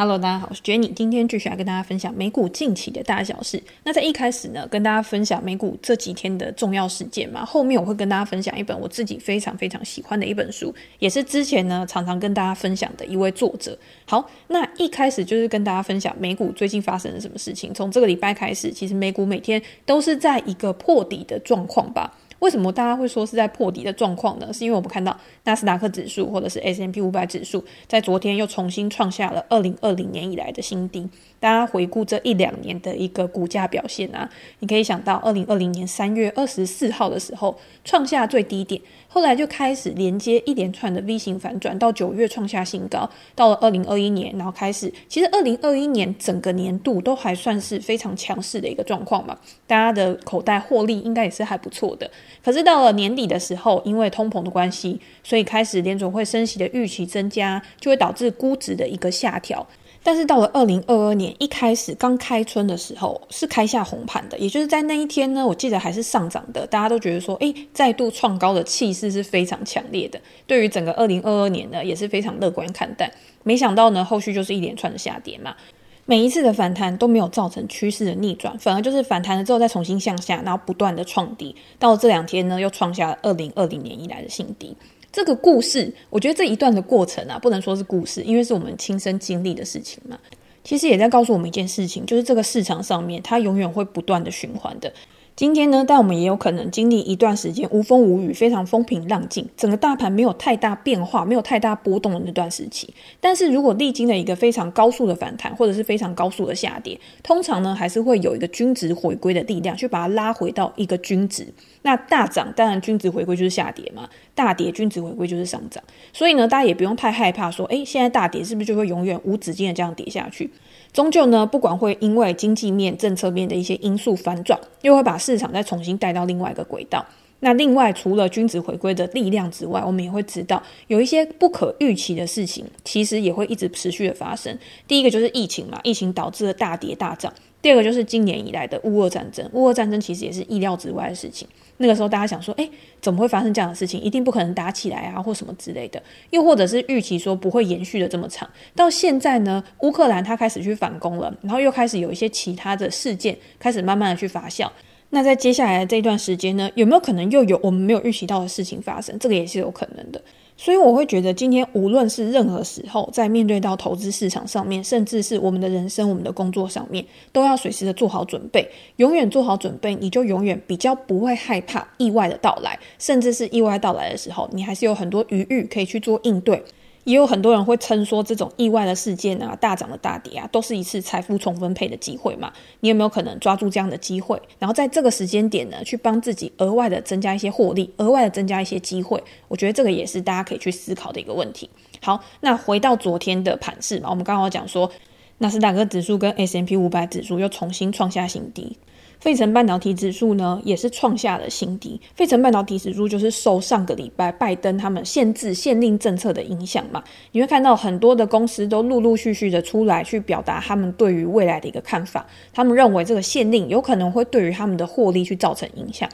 Hello，大家好，我是 Jenny，今天继续来跟大家分享美股近期的大小事。那在一开始呢，跟大家分享美股这几天的重要事件嘛。后面我会跟大家分享一本我自己非常非常喜欢的一本书，也是之前呢常常跟大家分享的一位作者。好，那一开始就是跟大家分享美股最近发生了什么事情。从这个礼拜开始，其实美股每天都是在一个破底的状况吧。为什么大家会说是在破底的状况呢？是因为我们看到纳斯达克指数或者是 S M P 五百指数在昨天又重新创下了二零二零年以来的新低。大家回顾这一两年的一个股价表现啊，你可以想到二零二零年三月二十四号的时候创下最低点，后来就开始连接一连串的 V 型反转，到九月创下新高，到了二零二一年，然后开始，其实二零二一年整个年度都还算是非常强势的一个状况嘛，大家的口袋获利应该也是还不错的。可是到了年底的时候，因为通膨的关系，所以开始联总会升息的预期增加，就会导致估值的一个下调。但是到了二零二二年一开始刚开春的时候，是开下红盘的，也就是在那一天呢，我记得还是上涨的，大家都觉得说，诶，再度创高的气势是非常强烈的。对于整个二零二二年呢，也是非常乐观看待。没想到呢，后续就是一连串的下跌嘛，每一次的反弹都没有造成趋势的逆转，反而就是反弹了之后再重新向下，然后不断的创低，到这两天呢，又创下了二零二零年以来的新低。这个故事，我觉得这一段的过程啊，不能说是故事，因为是我们亲身经历的事情嘛。其实也在告诉我们一件事情，就是这个市场上面，它永远会不断的循环的。今天呢，但我们也有可能经历一段时间无风无雨，非常风平浪静，整个大盘没有太大变化，没有太大波动的那段时期。但是如果历经了一个非常高速的反弹，或者是非常高速的下跌，通常呢，还是会有一个均值回归的力量，去把它拉回到一个均值。那大涨当然均值回归就是下跌嘛，大跌均值回归就是上涨。所以呢，大家也不用太害怕说，诶，现在大跌是不是就会永远无止境的这样跌下去？终究呢，不管会因为经济面、政策面的一些因素反转，又会把市场再重新带到另外一个轨道。那另外，除了均值回归的力量之外，我们也会知道有一些不可预期的事情，其实也会一直持续的发生。第一个就是疫情嘛，疫情导致了大跌大涨。第二个就是今年以来的乌俄战争，乌俄战争其实也是意料之外的事情。那个时候大家想说，诶，怎么会发生这样的事情？一定不可能打起来啊，或什么之类的。又或者是预期说不会延续的这么长。到现在呢，乌克兰他开始去反攻了，然后又开始有一些其他的事件开始慢慢的去发酵。那在接下来的这段时间呢，有没有可能又有我们没有预期到的事情发生？这个也是有可能的。所以我会觉得，今天无论是任何时候，在面对到投资市场上面，甚至是我们的人生、我们的工作上面，都要随时的做好准备。永远做好准备，你就永远比较不会害怕意外的到来，甚至是意外到来的时候，你还是有很多余裕可以去做应对。也有很多人会称说，这种意外的事件啊，大涨的大跌啊，都是一次财富重分配的机会嘛。你有没有可能抓住这样的机会，然后在这个时间点呢，去帮自己额外的增加一些获利，额外的增加一些机会？我觉得这个也是大家可以去思考的一个问题。好，那回到昨天的盘势嘛，我们刚刚讲说，纳斯达克指数跟 S M P 五百指数又重新创下新低。费城半导体指数呢，也是创下了新低。费城半导体指数就是受上个礼拜拜登他们限制限令政策的影响嘛，你会看到很多的公司都陆陆续续的出来去表达他们对于未来的一个看法。他们认为这个限令有可能会对于他们的获利去造成影响。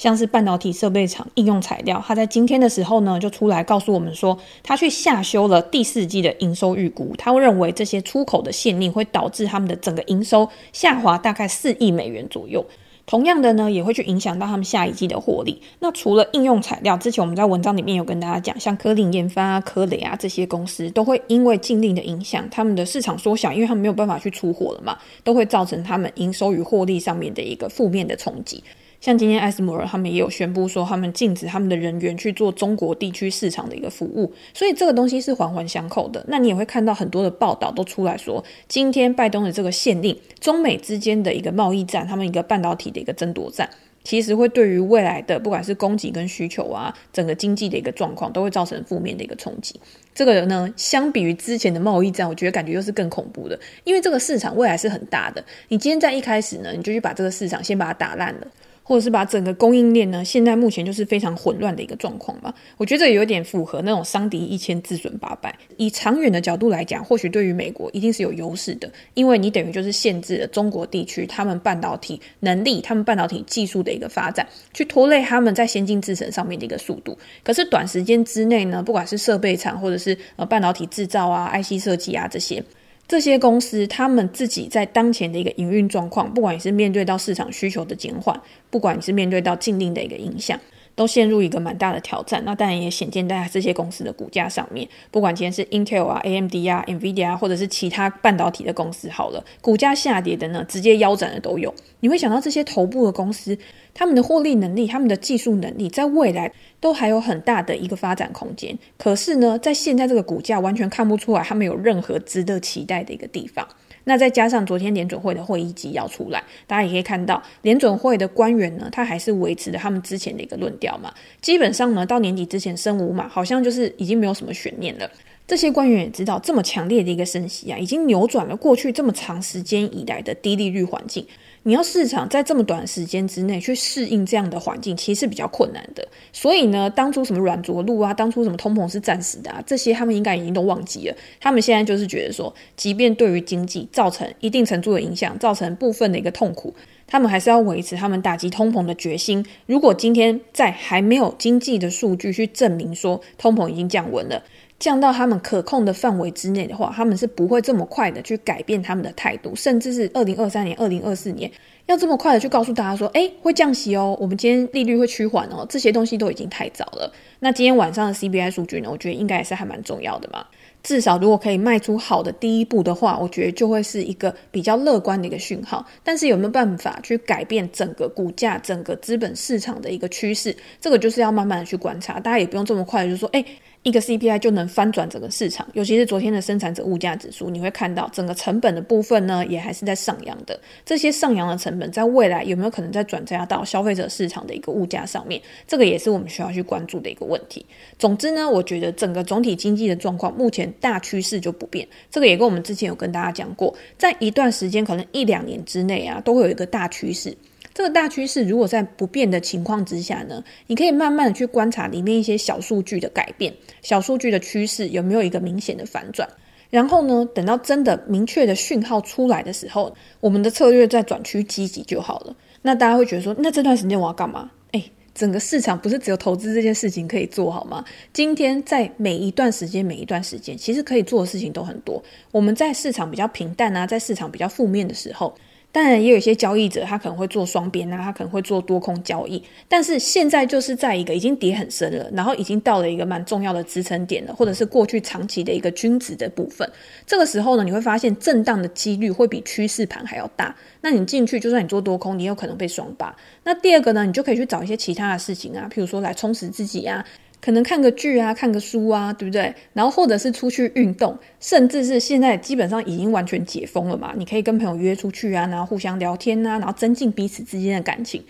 像是半导体设备厂应用材料，他在今天的时候呢，就出来告诉我们说，他去下修了第四季的营收预估。他会认为这些出口的限令会导致他们的整个营收下滑大概四亿美元左右。同样的呢，也会去影响到他们下一季的获利。那除了应用材料，之前我们在文章里面有跟大家讲，像科林研发啊、科雷啊这些公司，都会因为禁令的影响，他们的市场缩小，因为他们没有办法去出货了嘛，都会造成他们营收与获利上面的一个负面的冲击。像今天艾斯摩尔他们也有宣布说，他们禁止他们的人员去做中国地区市场的一个服务，所以这个东西是环环相扣的。那你也会看到很多的报道都出来说，今天拜登的这个限令，中美之间的一个贸易战，他们一个半导体的一个争夺战，其实会对于未来的不管是供给跟需求啊，整个经济的一个状况，都会造成负面的一个冲击。这个呢，相比于之前的贸易战，我觉得感觉又是更恐怖的，因为这个市场未来是很大的。你今天在一开始呢，你就去把这个市场先把它打烂了。或者是把整个供应链呢，现在目前就是非常混乱的一个状况吧。我觉得这有点符合那种伤敌一千自损八百。以长远的角度来讲，或许对于美国一定是有优势的，因为你等于就是限制了中国地区他们半导体能力、他们半导体技术的一个发展，去拖累他们在先进制程上面的一个速度。可是短时间之内呢，不管是设备厂或者是呃半导体制造啊、IC 设计啊这些。这些公司他们自己在当前的一个营运状况，不管你是面对到市场需求的减缓，不管你是面对到禁令的一个影响。都陷入一个蛮大的挑战，那当然也显见在这些公司的股价上面。不管今天是 Intel 啊、AMD 啊、NVIDIA 啊，或者是其他半导体的公司，好了，股价下跌的呢，直接腰斩的都有。你会想到这些头部的公司，他们的获利能力、他们的技术能力，在未来都还有很大的一个发展空间。可是呢，在现在这个股价完全看不出来，他们有任何值得期待的一个地方。那再加上昨天联准会的会议纪要出来，大家也可以看到，联准会的官员呢，他还是维持了他们之前的一个论调嘛。基本上呢，到年底之前升五码，好像就是已经没有什么悬念了。这些官员也知道，这么强烈的一个升息啊，已经扭转了过去这么长时间以来的低利率环境。你要市场在这么短时间之内去适应这样的环境，其实是比较困难的。所以呢，当初什么软着陆啊，当初什么通膨是暂时的啊，这些他们应该已经都忘记了。他们现在就是觉得说，即便对于经济造成一定程度的影响，造成部分的一个痛苦，他们还是要维持他们打击通膨的决心。如果今天在还没有经济的数据去证明说通膨已经降温了，降到他们可控的范围之内的话，他们是不会这么快的去改变他们的态度，甚至是二零二三年、二零二四年要这么快的去告诉大家说，诶，会降息哦，我们今天利率会趋缓哦，这些东西都已经太早了。那今天晚上的 CPI 数据呢，我觉得应该也是还蛮重要的嘛。至少如果可以迈出好的第一步的话，我觉得就会是一个比较乐观的一个讯号。但是有没有办法去改变整个股价、整个资本市场的一个趋势？这个就是要慢慢的去观察，大家也不用这么快就说，诶。一个 CPI 就能翻转整个市场，尤其是昨天的生产者物价指数，你会看到整个成本的部分呢，也还是在上扬的。这些上扬的成本，在未来有没有可能再转嫁到消费者市场的一个物价上面？这个也是我们需要去关注的一个问题。总之呢，我觉得整个总体经济的状况目前大趋势就不变。这个也跟我们之前有跟大家讲过，在一段时间，可能一两年之内啊，都会有一个大趋势。这个大趋势如果在不变的情况之下呢，你可以慢慢的去观察里面一些小数据的改变，小数据的趋势有没有一个明显的反转，然后呢，等到真的明确的讯号出来的时候，我们的策略再转趋积极就好了。那大家会觉得说，那这段时间我要干嘛？诶，整个市场不是只有投资这件事情可以做好吗？今天在每一段时间，每一段时间，其实可以做的事情都很多。我们在市场比较平淡啊，在市场比较负面的时候。当然，也有一些交易者，他可能会做双边啊，他可能会做多空交易。但是现在就是在一个已经跌很深了，然后已经到了一个蛮重要的支撑点了，或者是过去长期的一个均值的部分。这个时候呢，你会发现震荡的几率会比趋势盘还要大。那你进去，就算你做多空，你有可能被双八。那第二个呢，你就可以去找一些其他的事情啊，譬如说来充实自己啊。可能看个剧啊，看个书啊，对不对？然后或者是出去运动，甚至是现在基本上已经完全解封了嘛，你可以跟朋友约出去啊，然后互相聊天啊，然后增进彼此之间的感情。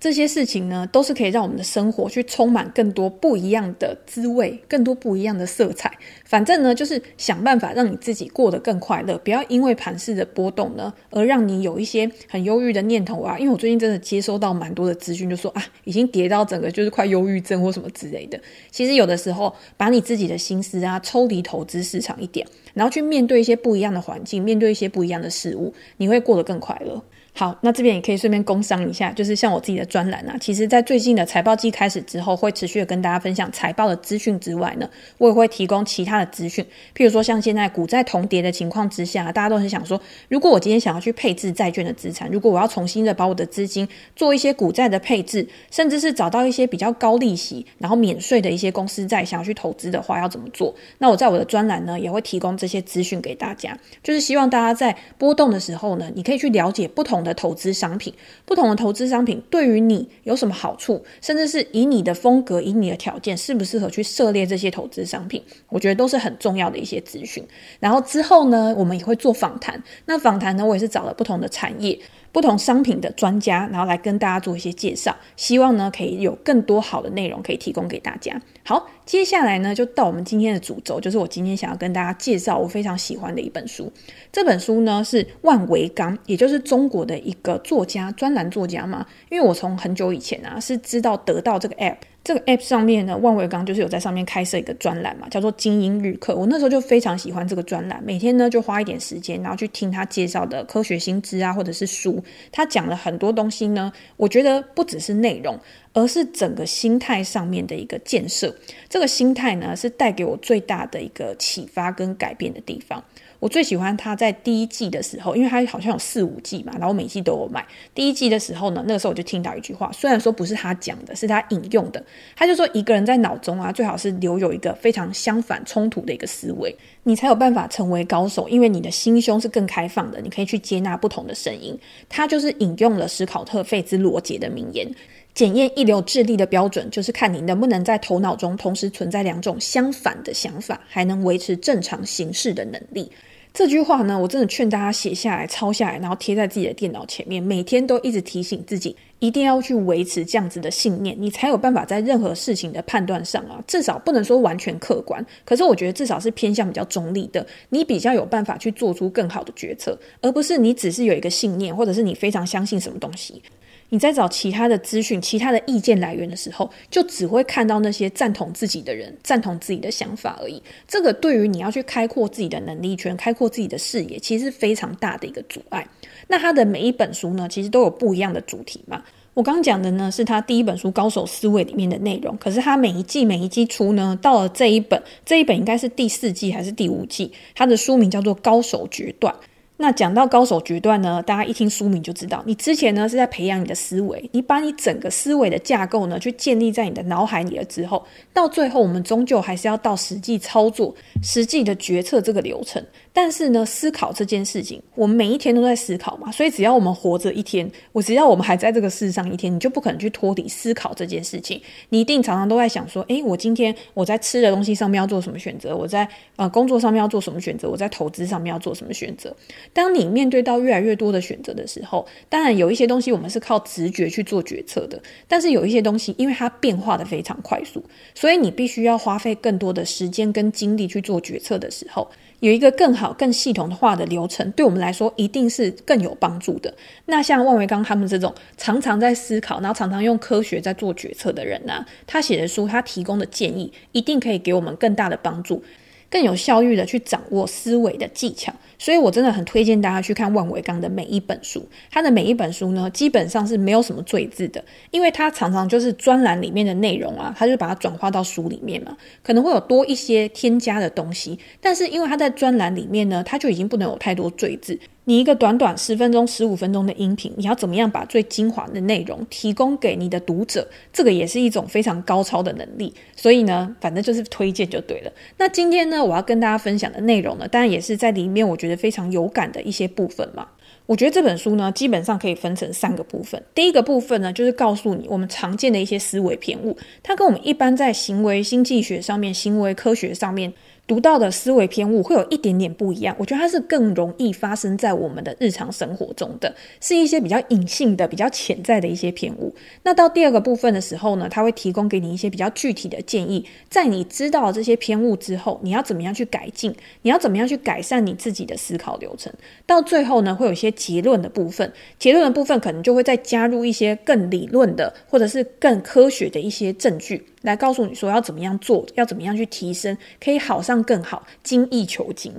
这些事情呢，都是可以让我们的生活去充满更多不一样的滋味，更多不一样的色彩。反正呢，就是想办法让你自己过得更快乐，不要因为盘势的波动呢，而让你有一些很忧郁的念头啊。因为我最近真的接收到蛮多的资讯，就说啊，已经跌到整个就是快忧郁症或什么之类的。其实有的时候，把你自己的心思啊抽离投资市场一点，然后去面对一些不一样的环境，面对一些不一样的事物，你会过得更快乐。好，那这边也可以顺便工商一下，就是像我自己的专栏啊，其实在最近的财报季开始之后，会持续的跟大家分享财报的资讯之外呢，我也会提供其他的资讯，譬如说像现在股债同跌的情况之下，大家都很想说，如果我今天想要去配置债券的资产，如果我要重新的把我的资金做一些股债的配置，甚至是找到一些比较高利息然后免税的一些公司债，想要去投资的话，要怎么做？那我在我的专栏呢，也会提供这些资讯给大家，就是希望大家在波动的时候呢，你可以去了解不同的。的投资商品，不同的投资商品对于你有什么好处？甚至是以你的风格、以你的条件，适不适合去涉猎这些投资商品？我觉得都是很重要的一些资讯。然后之后呢，我们也会做访谈。那访谈呢，我也是找了不同的产业。不同商品的专家，然后来跟大家做一些介绍，希望呢可以有更多好的内容可以提供给大家。好，接下来呢就到我们今天的主轴，就是我今天想要跟大家介绍我非常喜欢的一本书。这本书呢是万维刚，也就是中国的一个作家，专栏作家嘛。因为我从很久以前啊是知道得到这个 app。这个 app 上面呢，万维刚就是有在上面开设一个专栏嘛，叫做精英日课。我那时候就非常喜欢这个专栏，每天呢就花一点时间，然后去听他介绍的科学新知啊，或者是书。他讲了很多东西呢，我觉得不只是内容，而是整个心态上面的一个建设。这个心态呢，是带给我最大的一个启发跟改变的地方。我最喜欢他在第一季的时候，因为他好像有四五季嘛，然后每季都有卖。第一季的时候呢，那个时候我就听到一句话，虽然说不是他讲的，是他引用的，他就说一个人在脑中啊，最好是留有一个非常相反冲突的一个思维，你才有办法成为高手，因为你的心胸是更开放的，你可以去接纳不同的声音。他就是引用了史考特·费兹罗杰的名言。检验一流智力的标准，就是看你能不能在头脑中同时存在两种相反的想法，还能维持正常行事的能力。这句话呢，我真的劝大家写下来、抄下来，然后贴在自己的电脑前面，每天都一直提醒自己，一定要去维持这样子的信念，你才有办法在任何事情的判断上啊，至少不能说完全客观，可是我觉得至少是偏向比较中立的，你比较有办法去做出更好的决策，而不是你只是有一个信念，或者是你非常相信什么东西。你在找其他的资讯、其他的意见来源的时候，就只会看到那些赞同自己的人、赞同自己的想法而已。这个对于你要去开阔自己的能力圈、开阔自己的视野，其实是非常大的一个阻碍。那他的每一本书呢，其实都有不一样的主题嘛。我刚讲的呢，是他第一本书《高手思维》里面的内容。可是他每一季、每一季出呢，到了这一本，这一本应该是第四季还是第五季？他的书名叫做《高手决断》。那讲到高手决断呢，大家一听书名就知道，你之前呢是在培养你的思维，你把你整个思维的架构呢，去建立在你的脑海里了之后，到最后我们终究还是要到实际操作、实际的决策这个流程。但是呢，思考这件事情，我们每一天都在思考嘛，所以只要我们活着一天，我只要我们还在这个世上一天，你就不可能去脱离思考这件事情。你一定常常都在想说，诶，我今天我在吃的东西上面要做什么选择？我在呃工作上面要做什么选择？我在投资上面要做什么选择？当你面对到越来越多的选择的时候，当然有一些东西我们是靠直觉去做决策的，但是有一些东西因为它变化的非常快速，所以你必须要花费更多的时间跟精力去做决策的时候。有一个更好、更系统化的流程，对我们来说一定是更有帮助的。那像万维钢他们这种常常在思考，然后常常用科学在做决策的人呢、他写的书，他提供的建议，一定可以给我们更大的帮助。更有效率的去掌握思维的技巧，所以我真的很推荐大家去看万维钢的每一本书。他的每一本书呢，基本上是没有什么赘字的，因为他常常就是专栏里面的内容啊，他就把它转化到书里面嘛，可能会有多一些添加的东西，但是因为他在专栏里面呢，他就已经不能有太多赘字。你一个短短十分钟、十五分钟的音频，你要怎么样把最精华的内容提供给你的读者？这个也是一种非常高超的能力。所以呢，反正就是推荐就对了。那今天呢，我要跟大家分享的内容呢，当然也是在里面我觉得非常有感的一些部分嘛。我觉得这本书呢，基本上可以分成三个部分。第一个部分呢，就是告诉你我们常见的一些思维偏误，它跟我们一般在行为经济学上面、行为科学上面。读到的思维偏误会有一点点不一样，我觉得它是更容易发生在我们的日常生活中的，是一些比较隐性的、比较潜在的一些偏误。那到第二个部分的时候呢，它会提供给你一些比较具体的建议，在你知道这些偏误之后，你要怎么样去改进，你要怎么样去改善你自己的思考流程。到最后呢，会有一些结论的部分，结论的部分可能就会再加入一些更理论的，或者是更科学的一些证据。来告诉你说要怎么样做，要怎么样去提升，可以好上更好，精益求精。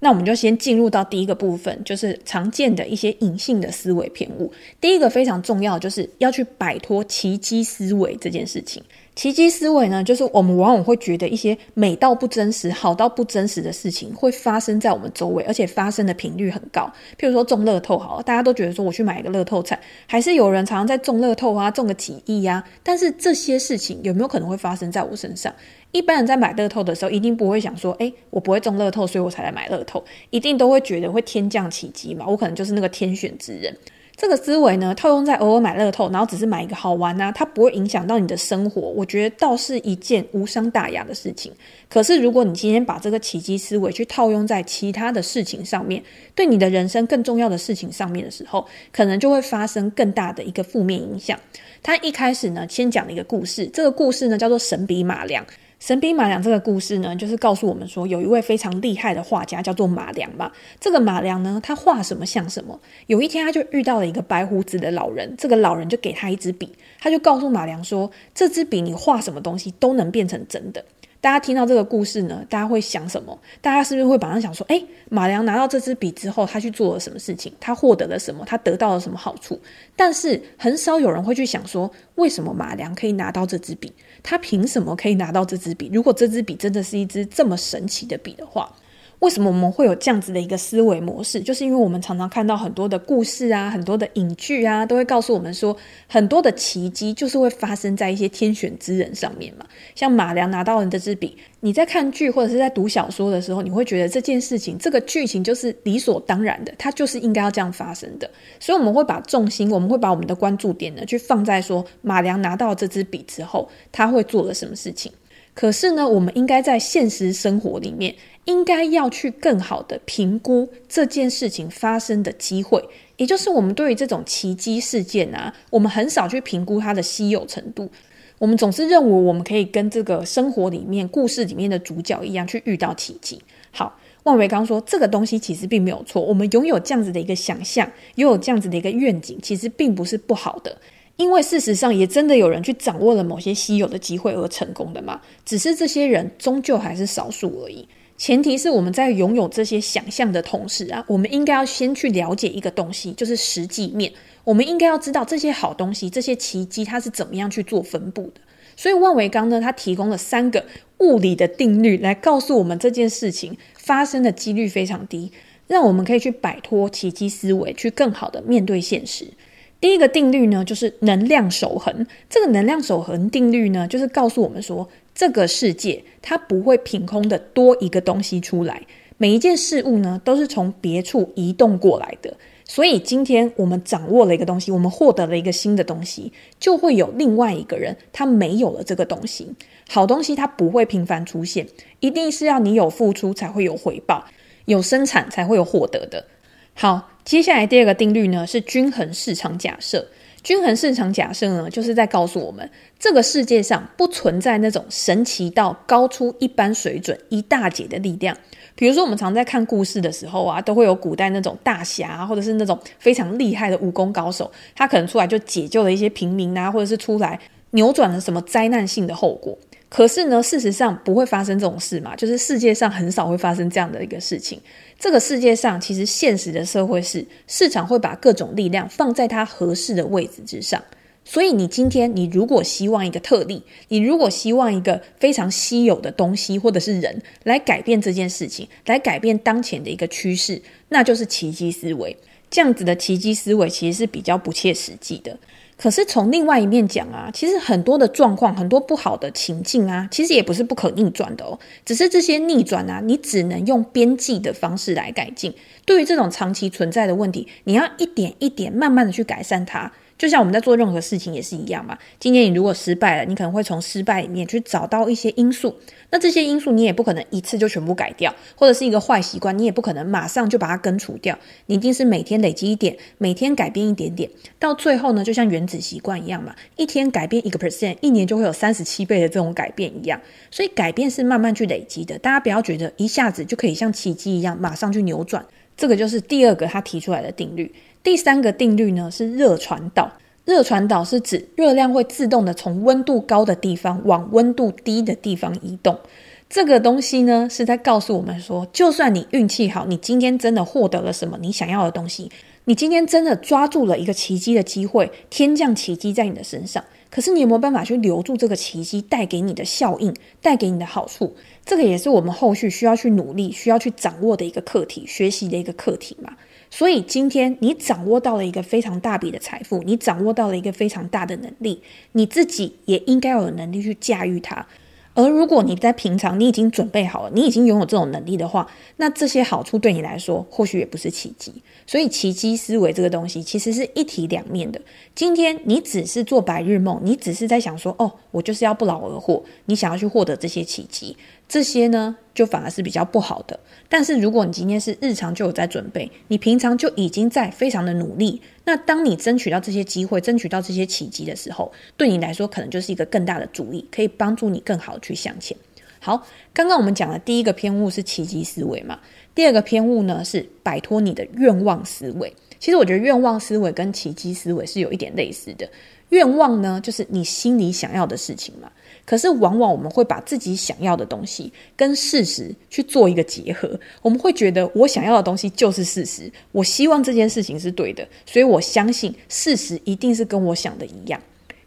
那我们就先进入到第一个部分，就是常见的一些隐性的思维偏误。第一个非常重要，就是要去摆脱奇迹思维这件事情。奇迹思维呢，就是我们往往会觉得一些美到不真实、好到不真实的事情会发生在我们周围，而且发生的频率很高。譬如说中乐透，好，大家都觉得说我去买一个乐透彩，还是有人常常在中乐透啊，中个几亿啊。但是这些事情有没有可能会发生在我身上？一般人在买乐透的时候，一定不会想说，诶，我不会中乐透，所以我才来买乐透。一定都会觉得会天降奇迹嘛，我可能就是那个天选之人。这个思维呢，套用在偶尔买乐透，然后只是买一个好玩啊，它不会影响到你的生活。我觉得倒是一件无伤大雅的事情。可是如果你今天把这个奇迹思维去套用在其他的事情上面，对你的人生更重要的事情上面的时候，可能就会发生更大的一个负面影响。他一开始呢，先讲了一个故事，这个故事呢叫做神笔马良。神笔马良这个故事呢，就是告诉我们说，有一位非常厉害的画家，叫做马良嘛。这个马良呢，他画什么像什么。有一天，他就遇到了一个白胡子的老人，这个老人就给他一支笔，他就告诉马良说：“这支笔你画什么东西都能变成真的。”大家听到这个故事呢，大家会想什么？大家是不是会马上想说：“哎，马良拿到这支笔之后，他去做了什么事情？他获得了什么？他得到了什么好处？”但是很少有人会去想说，为什么马良可以拿到这支笔？他凭什么可以拿到这支笔？如果这支笔真的是一支这么神奇的笔的话，为什么我们会有这样子的一个思维模式？就是因为我们常常看到很多的故事啊，很多的影剧啊，都会告诉我们说，很多的奇迹就是会发生在一些天选之人上面嘛。像马良拿到了这支笔，你在看剧或者是在读小说的时候，你会觉得这件事情、这个剧情就是理所当然的，它就是应该要这样发生的。所以我们会把重心，我们会把我们的关注点呢，去放在说马良拿到这支笔之后，他会做了什么事情。可是呢，我们应该在现实生活里面。应该要去更好的评估这件事情发生的机会，也就是我们对于这种奇迹事件啊，我们很少去评估它的稀有程度。我们总是认为我们可以跟这个生活里面故事里面的主角一样去遇到奇迹。好，万维刚说这个东西其实并没有错，我们拥有这样子的一个想象，拥有这样子的一个愿景，其实并不是不好的。因为事实上也真的有人去掌握了某些稀有的机会而成功的嘛，只是这些人终究还是少数而已。前提是我们在拥有这些想象的同时啊，我们应该要先去了解一个东西，就是实际面。我们应该要知道这些好东西、这些奇迹它是怎么样去做分布的。所以万维钢呢，他提供了三个物理的定律来告诉我们这件事情发生的几率非常低，让我们可以去摆脱奇迹思维，去更好的面对现实。第一个定律呢，就是能量守恒。这个能量守恒定律呢，就是告诉我们说，这个世界它不会凭空的多一个东西出来，每一件事物呢都是从别处移动过来的。所以今天我们掌握了一个东西，我们获得了一个新的东西，就会有另外一个人他没有了这个东西。好东西它不会频繁出现，一定是要你有付出才会有回报，有生产才会有获得的。好。接下来第二个定律呢，是均衡市场假设。均衡市场假设呢，就是在告诉我们，这个世界上不存在那种神奇到高出一般水准一大截的力量。比如说，我们常在看故事的时候啊，都会有古代那种大侠，或者是那种非常厉害的武功高手，他可能出来就解救了一些平民啊，或者是出来扭转了什么灾难性的后果。可是呢，事实上不会发生这种事嘛，就是世界上很少会发生这样的一个事情。这个世界上其实现实的社会是，市场会把各种力量放在它合适的位置之上。所以你今天你如果希望一个特例，你如果希望一个非常稀有的东西或者是人来改变这件事情，来改变当前的一个趋势，那就是奇迹思维。这样子的奇迹思维其实是比较不切实际的。可是从另外一面讲啊，其实很多的状况，很多不好的情境啊，其实也不是不可逆转的哦。只是这些逆转啊，你只能用边际的方式来改进。对于这种长期存在的问题，你要一点一点慢慢的去改善它。就像我们在做任何事情也是一样嘛。今天你如果失败了，你可能会从失败里面去找到一些因素。那这些因素你也不可能一次就全部改掉，或者是一个坏习惯，你也不可能马上就把它根除掉。你一定是每天累积一点，每天改变一点点，到最后呢，就像原子习惯一样嘛，一天改变一个 percent，一年就会有三十七倍的这种改变一样。所以改变是慢慢去累积的，大家不要觉得一下子就可以像奇迹一样马上去扭转。这个就是第二个他提出来的定律。第三个定律呢，是热传导。热传导是指热量会自动的从温度高的地方往温度低的地方移动。这个东西呢，是在告诉我们说，就算你运气好，你今天真的获得了什么你想要的东西，你今天真的抓住了一个奇迹的机会，天降奇迹在你的身上，可是你有没有办法去留住这个奇迹带给你的效应，带给你的好处？这个也是我们后续需要去努力、需要去掌握的一个课题，学习的一个课题嘛。所以今天你掌握到了一个非常大笔的财富，你掌握到了一个非常大的能力，你自己也应该有能力去驾驭它。而如果你在平常你已经准备好了，你已经拥有这种能力的话，那这些好处对你来说或许也不是奇迹。所以奇迹思维这个东西其实是一体两面的。今天你只是做白日梦，你只是在想说，哦，我就是要不劳而获，你想要去获得这些奇迹。这些呢，就反而是比较不好的。但是如果你今天是日常就有在准备，你平常就已经在非常的努力，那当你争取到这些机会，争取到这些奇迹的时候，对你来说可能就是一个更大的助力，可以帮助你更好去向前。好，刚刚我们讲的第一个偏误是奇迹思维嘛，第二个偏误呢是摆脱你的愿望思维。其实我觉得愿望思维跟奇迹思维是有一点类似的。愿望呢，就是你心里想要的事情嘛。可是往往我们会把自己想要的东西跟事实去做一个结合，我们会觉得我想要的东西就是事实，我希望这件事情是对的，所以我相信事实一定是跟我想的一样。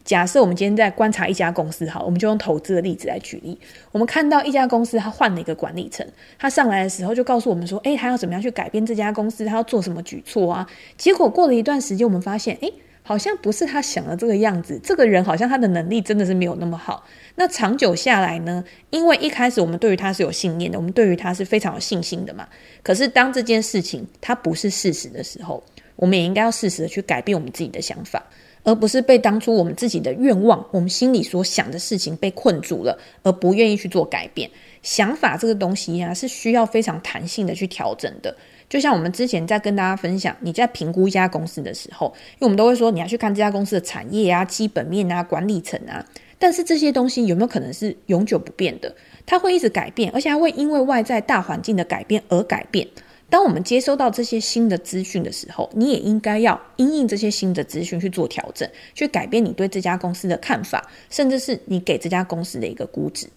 假设我们今天在观察一家公司，好，我们就用投资的例子来举例。我们看到一家公司，他换了一个管理层，他上来的时候就告诉我们说，诶，他要怎么样去改变这家公司，他要做什么举措啊？结果过了一段时间，我们发现，诶，好像不是他想的这个样子。这个人好像他的能力真的是没有那么好。那长久下来呢？因为一开始我们对于他是有信念的，我们对于他是非常有信心的嘛。可是当这件事情它不是事实的时候，我们也应该要适时的去改变我们自己的想法。而不是被当初我们自己的愿望、我们心里所想的事情被困住了，而不愿意去做改变。想法这个东西呀、是需要非常弹性的去调整的。就像我们之前在跟大家分享，你在评估一家公司的时候，因为我们都会说你要去看这家公司的产业啊、基本面啊、管理层啊。但是这些东西有没有可能是永久不变的？它会一直改变，而且还会因为外在大环境的改变而改变。当我们接收到这些新的资讯的时候，你也应该要因应这些新的资讯去做调整，去改变你对这家公司的看法，甚至是你给这家公司的一个估值。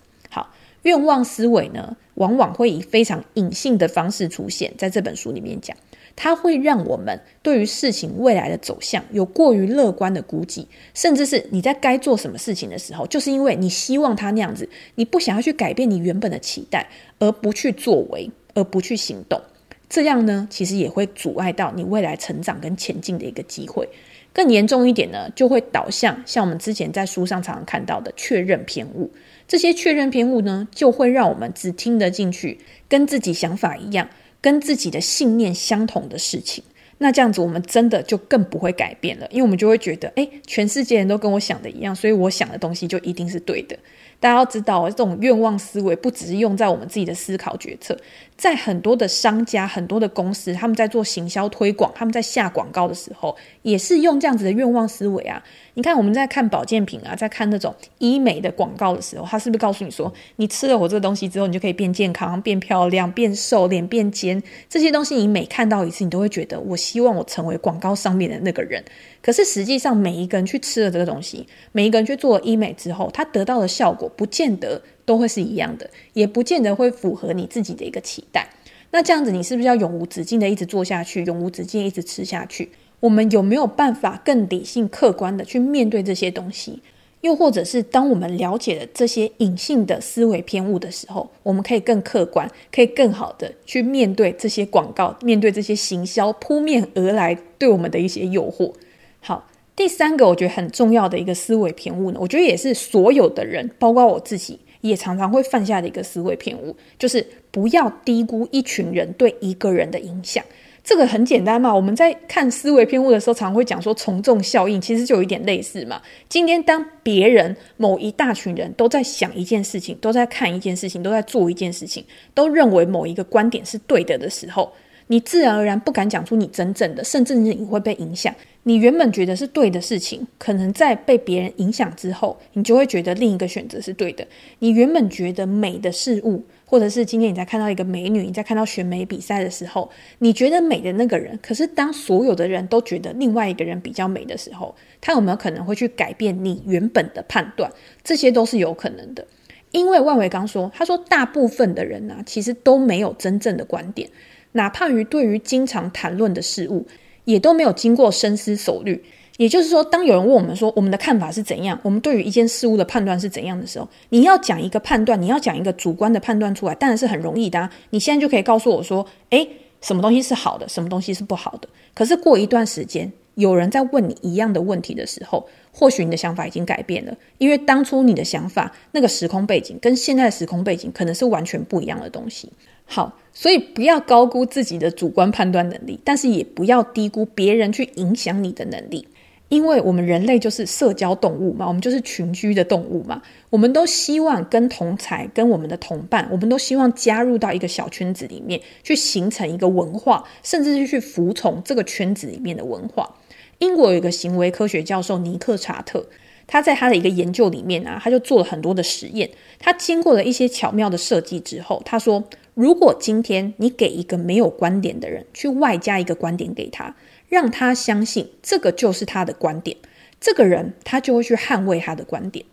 愿望思维呢，往往会以非常隐性的方式出现在这本书里面讲，它会让我们对于事情未来的走向有过于乐观的估计，甚至是你在该做什么事情的时候，就是因为你希望它那样子，你不想要去改变你原本的期待，而不去作为，而不去行动。这样呢，其实也会阻碍到你未来成长跟前进的一个机会。更严重一点呢，就会导向像我们之前在书上常常看到的确认偏误。这些确认偏误呢，就会让我们只听得进去跟自己想法一样、跟自己的信念相同的事情。那这样子，我们真的就更不会改变了，因为我们就会觉得，哎，全世界人都跟我想的一样，所以我想的东西就一定是对的。大家要知道，这种愿望思维不只是用在我们自己的思考决策。在很多的商家、很多的公司，他们在做行销推广，他们在下广告的时候，也是用这样子的愿望思维啊。你看，我们在看保健品啊，在看那种医美的广告的时候，他是不是告诉你说，你吃了我这个东西之后，你就可以变健康、变漂亮、变瘦、脸变尖？这些东西你每看到一次，你都会觉得，我希望我成为广告上面的那个人。可是实际上，每一个人去吃了这个东西，每一个人去做医美之后，他得到的效果，不见得。都会是一样的，也不见得会符合你自己的一个期待。那这样子，你是不是要永无止境的一直做下去，永无止境一直吃下去？我们有没有办法更理性、客观的去面对这些东西？又或者是当我们了解了这些隐性的思维偏误的时候，我们可以更客观，可以更好的去面对这些广告，面对这些行销扑面而来对我们的一些诱惑。好，第三个我觉得很重要的一个思维偏误呢，我觉得也是所有的人，包括我自己。也常常会犯下的一个思维偏误，就是不要低估一群人对一个人的影响。这个很简单嘛，我们在看思维偏误的时候，常常会讲说从众效应，其实就有一点类似嘛。今天当别人某一大群人都在想一件事情，都在看一件事情，都在做一件事情，都认为某一个观点是对的的时候，你自然而然不敢讲出你真正的，甚至你会被影响。你原本觉得是对的事情，可能在被别人影响之后，你就会觉得另一个选择是对的。你原本觉得美的事物，或者是今天你在看到一个美女，你在看到选美比赛的时候，你觉得美的那个人，可是当所有的人都觉得另外一个人比较美的时候，他有没有可能会去改变你原本的判断？这些都是有可能的。因为万维刚说，他说大部分的人呢、其实都没有真正的观点，哪怕于对于经常谈论的事物。也都没有经过深思熟虑，也就是说，当有人问我们说我们的看法是怎样，我们对于一件事物的判断是怎样的时候，你要讲一个判断，你要讲一个主观的判断出来，当然是很容易的。你现在就可以告诉我说，诶，什么东西是好的，什么东西是不好的。可是过一段时间，有人在问你一样的问题的时候，或许你的想法已经改变了，因为当初你的想法那个时空背景跟现在的时空背景可能是完全不一样的东西。好，所以不要高估自己的主观判断能力，但是也不要低估别人去影响你的能力，因为我们人类就是社交动物嘛，我们就是群居的动物嘛，我们都希望跟同才、跟我们的同伴，我们都希望加入到一个小圈子里面，去形成一个文化，甚至是去服从这个圈子里面的文化。英国有一个行为科学教授尼克查特，他在他的一个研究里面啊，他就做了很多的实验，他经过了一些巧妙的设计之后，他说。如果今天你给一个没有观点的人去外加一个观点给他，让他相信这个就是他的观点，这个人他就会去捍卫他的观点。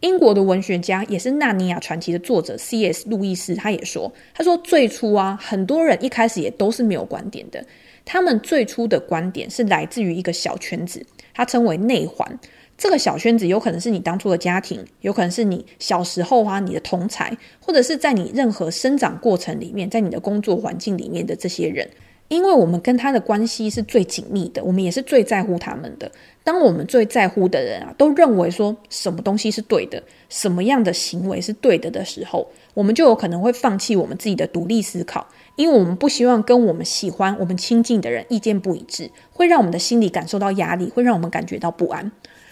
英国的文学家也是《纳尼亚传奇》的作者 C.S. 路易斯，他也说，他说最初啊，很多人一开始也都是没有观点的，他们最初的观点是来自于一个小圈子，它称为内环。这个小圈子有可能是你当初的家庭，有可能是你小时候啊，你的同才，或者是在你任何生长过程里面，在你的工作环境里面的这些人，因为我们跟他的关系是最紧密的，我们也是最在乎他们的。当我们最在乎的人啊，都认为说什么东西是对的，什么样的行为是对的的时候，我们就有可能会放弃我们自己的独立思考，因为我们不希望跟我们喜欢、我们亲近的人意见不一致，会让我们的心里感受到压力，会让我们感觉到不安。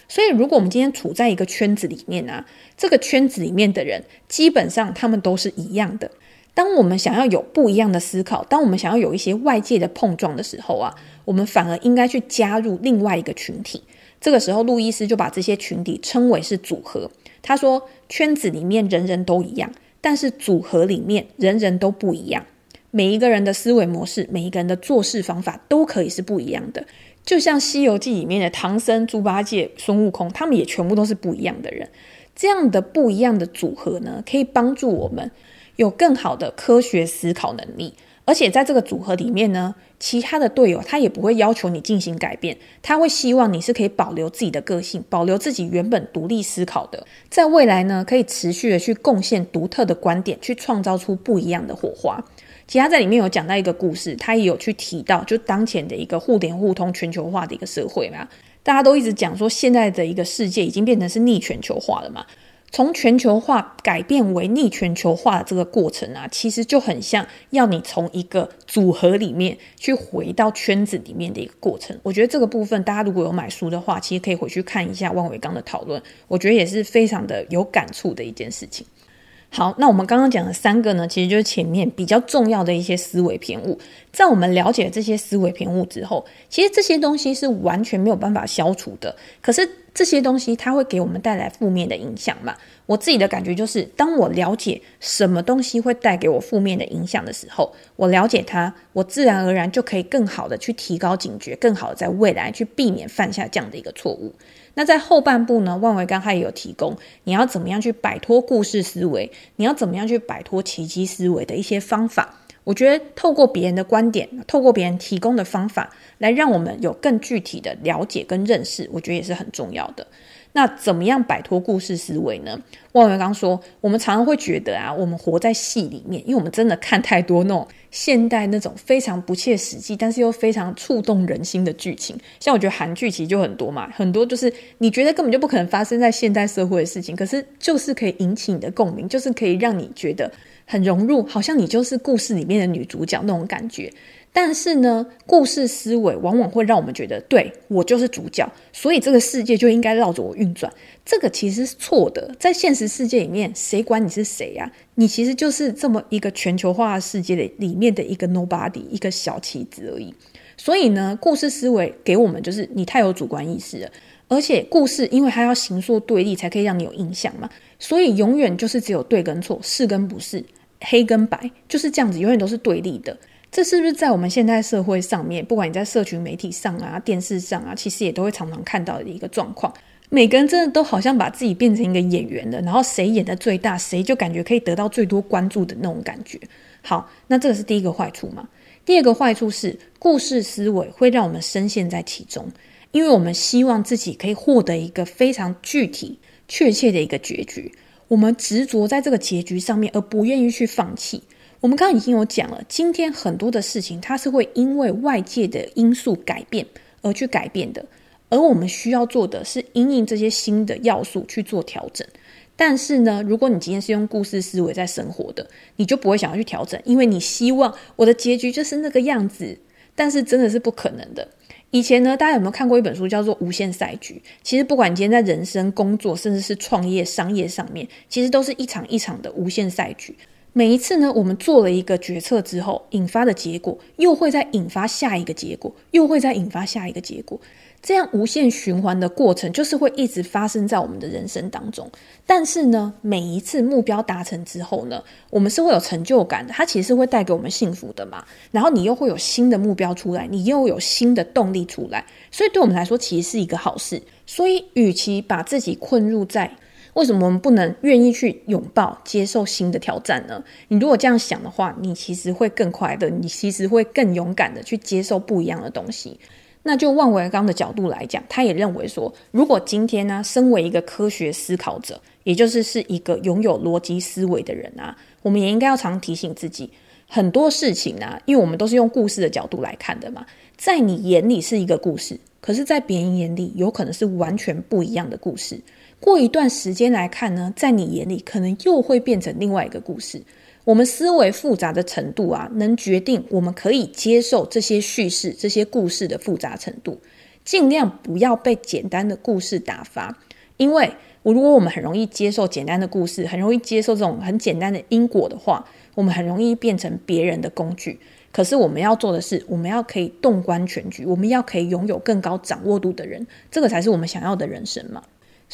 所以，如果我们今天处在一个圈子里面啊，这个圈子里面的人基本上他们都是一样的。当我们想要有不一样的思考，当我们想要有一些外界的碰撞的时候啊，我们反而应该去加入另外一个群体。这个时候，路易斯就把这些群体称为是组合。他说，圈子里面人人都一样，但是组合里面人人都不一样。每一个人的思维模式，每一个人的做事方法都可以是不一样的。就像《西游记》里面的唐僧、猪八戒、孙悟空，他们也全部都是不一样的人。这样的不一样的组合呢，可以帮助我们有更好的科学思考能力。而且在这个组合里面呢，其他的队友他也不会要求你进行改变，他会希望你是可以保留自己的个性，保留自己原本独立思考的，在未来呢，可以持续的去贡献独特的观点，去创造出不一样的火花。其他在里面有讲到一个故事，他也有去提到，就当前的一个互联互通、全球化的一个社会嘛，大家都一直讲说，现在的一个世界已经变成是逆全球化了嘛。从全球化改变为逆全球化的这个过程啊，其实就很像要你从一个组合里面去回到圈子里面的一个过程。我觉得这个部分，大家如果有买书的话，其实可以回去看一下万维钢的讨论，我觉得也是非常的有感触的一件事情。好，那我们刚刚讲的三个呢，其实就是前面比较重要的一些思维偏误。在我们了解这些思维偏误之后，其实这些东西是完全没有办法消除的。可是这些东西它会给我们带来负面的影响嘛？我自己的感觉就是，当我了解什么东西会带给我负面的影响的时候，我了解它，我自然而然就可以更好的去提高警觉，更好的在未来去避免犯下这样的一个错误。那在后半部呢，万维刚才也有提供，你要怎么样去摆脱故事思维，你要怎么样去摆脱奇迹思维的一些方法。我觉得透过别人的观点，透过别人提供的方法，来让我们有更具体的了解跟认识，我觉得也是很重要的。那怎么样摆脱故事思维呢？万维刚说，我们常常会觉得啊，我们活在戏里面，因为我们真的看太多那种现代那种非常不切实际，但是又非常触动人心的剧情。像我觉得韩剧其实就很多嘛，很多就是你觉得根本就不可能发生在现代社会的事情，可是就是可以引起你的共鸣，就是可以让你觉得很融入，好像你就是故事里面的女主角那种感觉。但是呢，故事思维往往会让我们觉得，对，我就是主角，所以这个世界就应该绕着我运转。这个其实是错的，在现实世界里面，谁管你是谁呀？你其实就是这么一个全球化世界里里面的一个 nobody，一个小棋子而已。所以呢，故事思维给我们就是你太有主观意识了，而且故事因为它要形塑对立，才可以让你有印象嘛，所以永远就是只有对跟错，是跟不是，黑跟白，就是这样子，永远都是对立的。这是不是在我们现代社会上面，不管你在社群媒体上啊、电视上啊，其实也都会常常看到的一个状况。每个人真的都好像把自己变成一个演员了，然后谁演的最大，谁就感觉可以得到最多关注的那种感觉。好，那这个是第一个坏处嘛？第二个坏处是故事思维会让我们深陷在其中，因为我们希望自己可以获得一个非常具体、确切的一个结局，我们执着在这个结局上面，而不愿意去放弃。我们刚刚已经有讲了，今天很多的事情它是会因为外界的因素改变而去改变的，而我们需要做的是因应这些新的要素去做调整。但是呢，如果你今天是用故事思维在生活的，你就不会想要去调整，因为你希望我的结局就是那个样子。但是真的是不可能的。以前呢，大家有没有看过一本书叫做《无限赛局》？其实不管你今天在人生、工作，甚至是创业、商业上面，其实都是一场一场的无限赛局。每一次呢，我们做了一个决策之后，引发的结果又会再引发下一个结果，又会再引发下一个结果，这样无限循环的过程，就是会一直发生在我们的人生当中。但是呢，每一次目标达成之后呢，我们是会有成就感的，它其实是会带给我们幸福的嘛。然后你又会有新的目标出来，你又有新的动力出来，所以对我们来说，其实是一个好事。所以，与其把自己困入在为什么我们不能愿意去拥抱、接受新的挑战呢？你如果这样想的话，你其实会更快乐，你其实会更勇敢的去接受不一样的东西。那就万维刚的角度来讲，他也认为说，如果今天呢、身为一个科学思考者，也就是是一个拥有逻辑思维的人啊，我们也应该要常提醒自己，很多事情啊，因为我们都是用故事的角度来看的嘛，在你眼里是一个故事，可是，在别人眼里有可能是完全不一样的故事。过一段时间来看呢，在你眼里可能又会变成另外一个故事。我们思维复杂的程度啊，能决定我们可以接受这些叙事、这些故事的复杂程度。尽量不要被简单的故事打发，因为我如果我们很容易接受简单的故事，很容易接受这种很简单的因果的话，我们很容易变成别人的工具。可是我们要做的是，我们要可以洞观全局，我们要可以拥有更高掌握度的人，这个才是我们想要的人生嘛。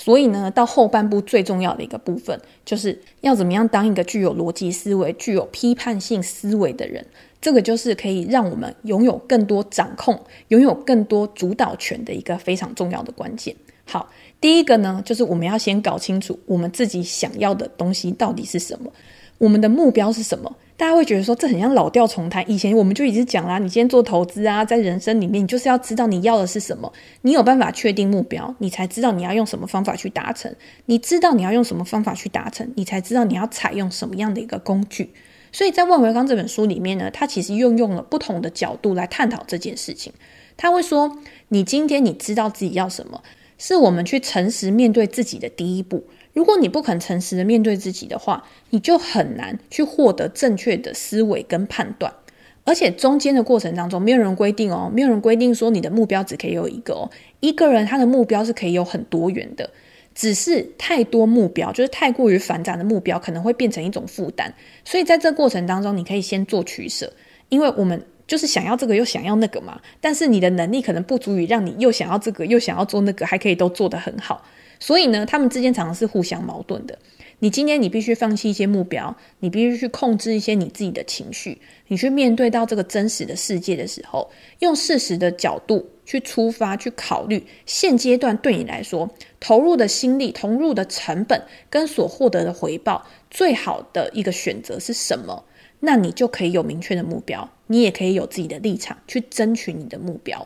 所以呢，到后半部最重要的一个部分，就是要怎么样当一个具有逻辑思维、具有批判性思维的人。这个就是可以让我们拥有更多掌控、拥有更多主导权的一个非常重要的关键。好，第一个呢，就是我们要先搞清楚我们自己想要的东西到底是什么，我们的目标是什么。大家会觉得说，这很像老调重弹。以前我们就一直讲啦，你今天做投资啊，在人生里面，你就是要知道你要的是什么，你有办法确定目标，你才知道你要用什么方法去达成。你知道你要用什么方法去达成，你才知道你要采用什么样的一个工具。所以在万维钢这本书里面呢，他其实用用了不同的角度来探讨这件事情。他会说，你今天你知道自己要什么，是我们去诚实面对自己的第一步。如果你不肯诚实的面对自己的话，你就很难去获得正确的思维跟判断。而且中间的过程当中，没有人规定哦，没有人规定说你的目标只可以有一个哦。一个人他的目标是可以有很多元的，只是太多目标，就是太过于繁杂的目标，可能会变成一种负担。所以在这过程当中，你可以先做取舍，因为我们就是想要这个又想要那个嘛。但是你的能力可能不足以让你又想要这个又想要做那个，还可以都做得很好。所以呢，他们之间常常是互相矛盾的。你今天你必须放弃一些目标，你必须去控制一些你自己的情绪，你去面对到这个真实的世界的时候，用事实的角度去出发，去考虑现阶段对你来说投入的心力、投入的成本跟所获得的回报，最好的一个选择是什么？那你就可以有明确的目标，你也可以有自己的立场去争取你的目标。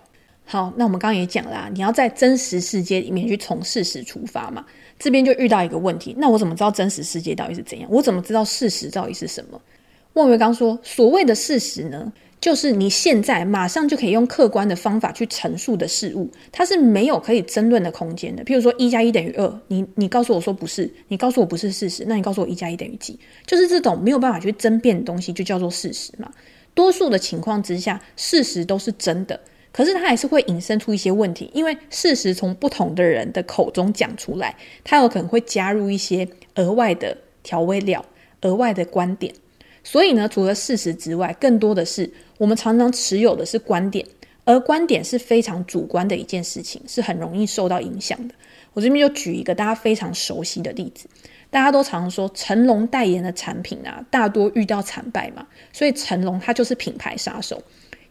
好，那我们刚刚也讲啦，你要在真实世界里面去从事实出发嘛。这边就遇到一个问题，那我怎么知道真实世界到底是怎样？我怎么知道事实到底是什么？万维刚说，所谓的事实呢，就是你现在马上就可以用客观的方法去陈述的事物，它是没有可以争论的空间的。譬如说，一加一等于二，你你告诉我说不是，你告诉我不是事实，那你告诉我一加一等于几？就是这种没有办法去争辩的东西，就叫做事实嘛。多数的情况之下，事实都是真的。可是它还是会引申出一些问题，因为事实从不同的人的口中讲出来，它有可能会加入一些额外的调味料、额外的观点。所以呢，除了事实之外，更多的是我们常常持有的是观点，而观点是非常主观的一件事情，是很容易受到影响的。我这边就举一个大家非常熟悉的例子，大家都常说成龙代言的产品啊，大多遇到惨败嘛，所以成龙他就是品牌杀手。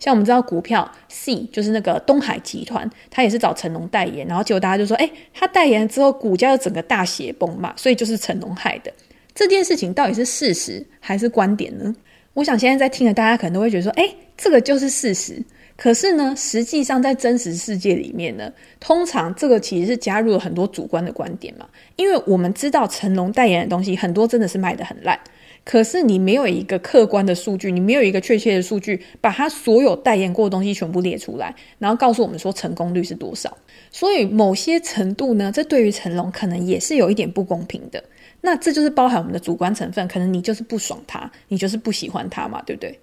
像我们知道股票 C 就是那个东海集团，他也是找成龙代言，然后结果大家就说，诶，他代言之后，股价就整个大血崩嘛，所以就是成龙害的。这件事情到底是事实还是观点呢？我想现在在听的大家可能都会觉得说，诶，这个就是事实。可是呢，实际上在真实世界里面呢，通常这个其实是加入了很多主观的观点嘛，因为我们知道成龙代言的东西很多真的是卖得很烂。可是你没有一个客观的数据，你没有一个确切的数据，把他所有代言过的东西全部列出来，然后告诉我们说成功率是多少。所以某些程度呢，这对于成龙可能也是有一点不公平的。那这就是包含我们的主观成分，可能你就是不爽他，你就是不喜欢他嘛，对不对？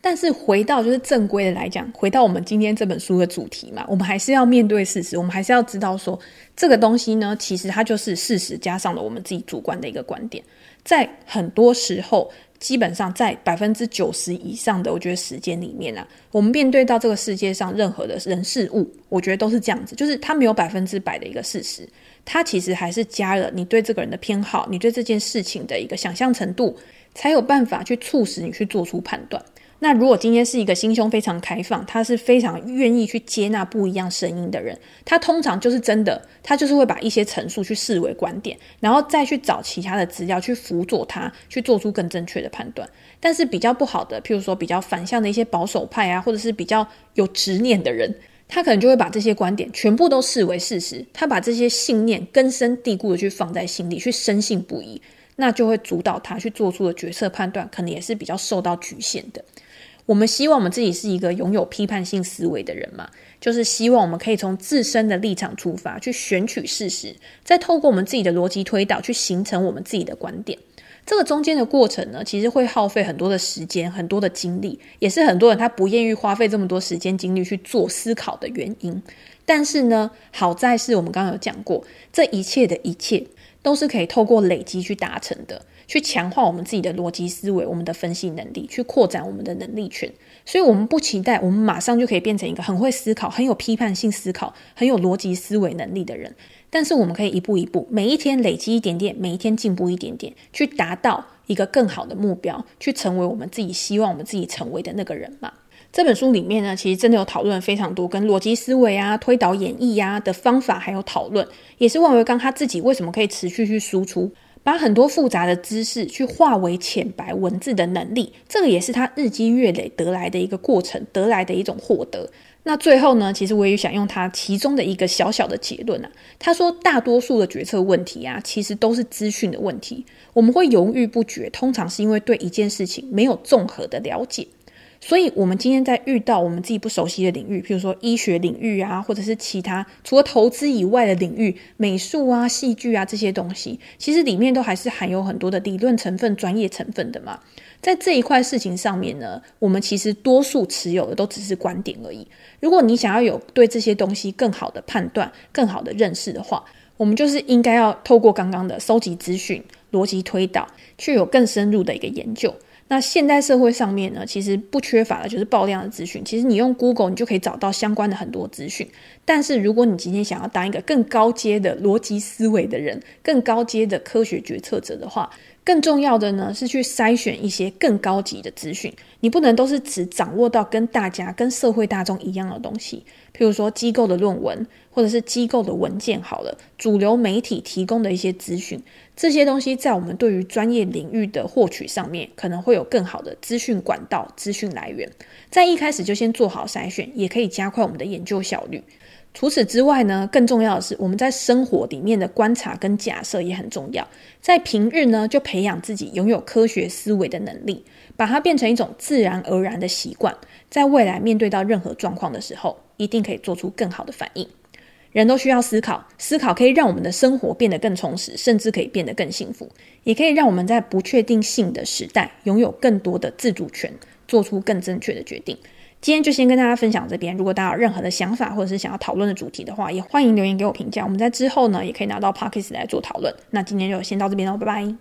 但是回到就是正规的来讲，回到我们今天这本书的主题嘛，我们还是要面对事实，我们还是要知道说这个东西呢，其实它就是事实加上了我们自己主观的一个观点。在很多时候，基本上在百分之九十以上的我觉得时间里面啊，我们面对到这个世界上任何的人事物，我觉得都是这样子，就是它没有百分之百的一个事实，它其实还是加了你对这个人的偏好，你对这件事情的一个想象程度，才有办法去促使你去做出判断。那如果今天是一个心胸非常开放，他是非常愿意去接纳不一样声音的人，他通常就是真的，他就是会把一些陈述去视为观点，然后再去找其他的资料去辅佐他，去做出更正确的判断。但是比较不好的，譬如说比较反向的一些保守派啊，或者是比较有执念的人。他可能就会把这些观点全部都视为事实，他把这些信念根深蒂固的去放在心里，去深信不疑，那就会主导他去做出的决策判断，可能也是比较受到局限的。我们希望我们自己是一个拥有批判性思维的人嘛，就是希望我们可以从自身的立场出发，去选取事实，再透过我们自己的逻辑推导，去形成我们自己的观点。这个中间的过程呢，其实会耗费很多的时间、很多的精力，也是很多人他不愿意花费这么多时间精力去做思考的原因。但是呢，好在是我们刚刚有讲过，这一切的一切都是可以透过累积去达成的，去强化我们自己的逻辑思维、我们的分析能力，去扩展我们的能力圈。所以，我们不期待我们马上就可以变成一个很会思考、很有批判性思考、很有逻辑思维能力的人。但是我们可以一步一步，每一天累积一点点，每一天进步一点点，去达到一个更好的目标，去成为我们自己希望我们自己成为的那个人嘛。这本书里面呢，其实真的有讨论非常多跟逻辑思维啊、推导演绎呀的方法，还有讨论，也是万维刚他自己为什么可以持续去输出，把很多复杂的知识去化为浅白文字的能力，这个也是他日积月累得来的一个过程，得来的一种获得。那最后呢，其实我也想用他其中的一个小小的结论啊，他说大多数的决策问题啊，其实都是资讯的问题。我们会犹豫不决，通常是因为对一件事情没有综合的了解。所以，我们今天在遇到我们自己不熟悉的领域，譬如说医学领域啊，或者是其他除了投资以外的领域，美术啊、戏剧啊这些东西，其实里面都还是含有很多的理论成分、专业成分的嘛。在这一块事情上面呢，我们其实多数持有的都只是观点而已。如果你想要有对这些东西更好的判断、更好的认识的话，我们就是应该要透过刚刚的搜集资讯、逻辑推导，去有更深入的一个研究。那现代社会上面呢，其实不缺乏的就是爆量的资讯。其实你用 Google，你就可以找到相关的很多资讯。但是如果你今天想要当一个更高阶的逻辑思维的人，更高阶的科学决策者的话，更重要的呢是去筛选一些更高级的资讯。你不能都是只掌握到跟大家、跟社会大众一样的东西，譬如说机构的论文，或者是机构的文件。好了，主流媒体提供的一些资讯。这些东西在我们对于专业领域的获取上面，可能会有更好的资讯管道、资讯来源。在一开始就先做好筛选，也可以加快我们的研究效率。除此之外呢，更重要的是我们在生活里面的观察跟假设也很重要。在平日呢，就培养自己拥有科学思维的能力，把它变成一种自然而然的习惯。在未来面对到任何状况的时候，一定可以做出更好的反应。人都需要思考，思考可以让我们的生活变得更充实，甚至可以变得更幸福，也可以让我们在不确定性的时代拥有更多的自主权，做出更正确的决定。今天就先跟大家分享这边，如果大家有任何的想法或者是想要讨论的主题的话，也欢迎留言给我评价。我们在之后呢，也可以拿到 p o c k e t 来做讨论。那今天就先到这边喽，拜拜。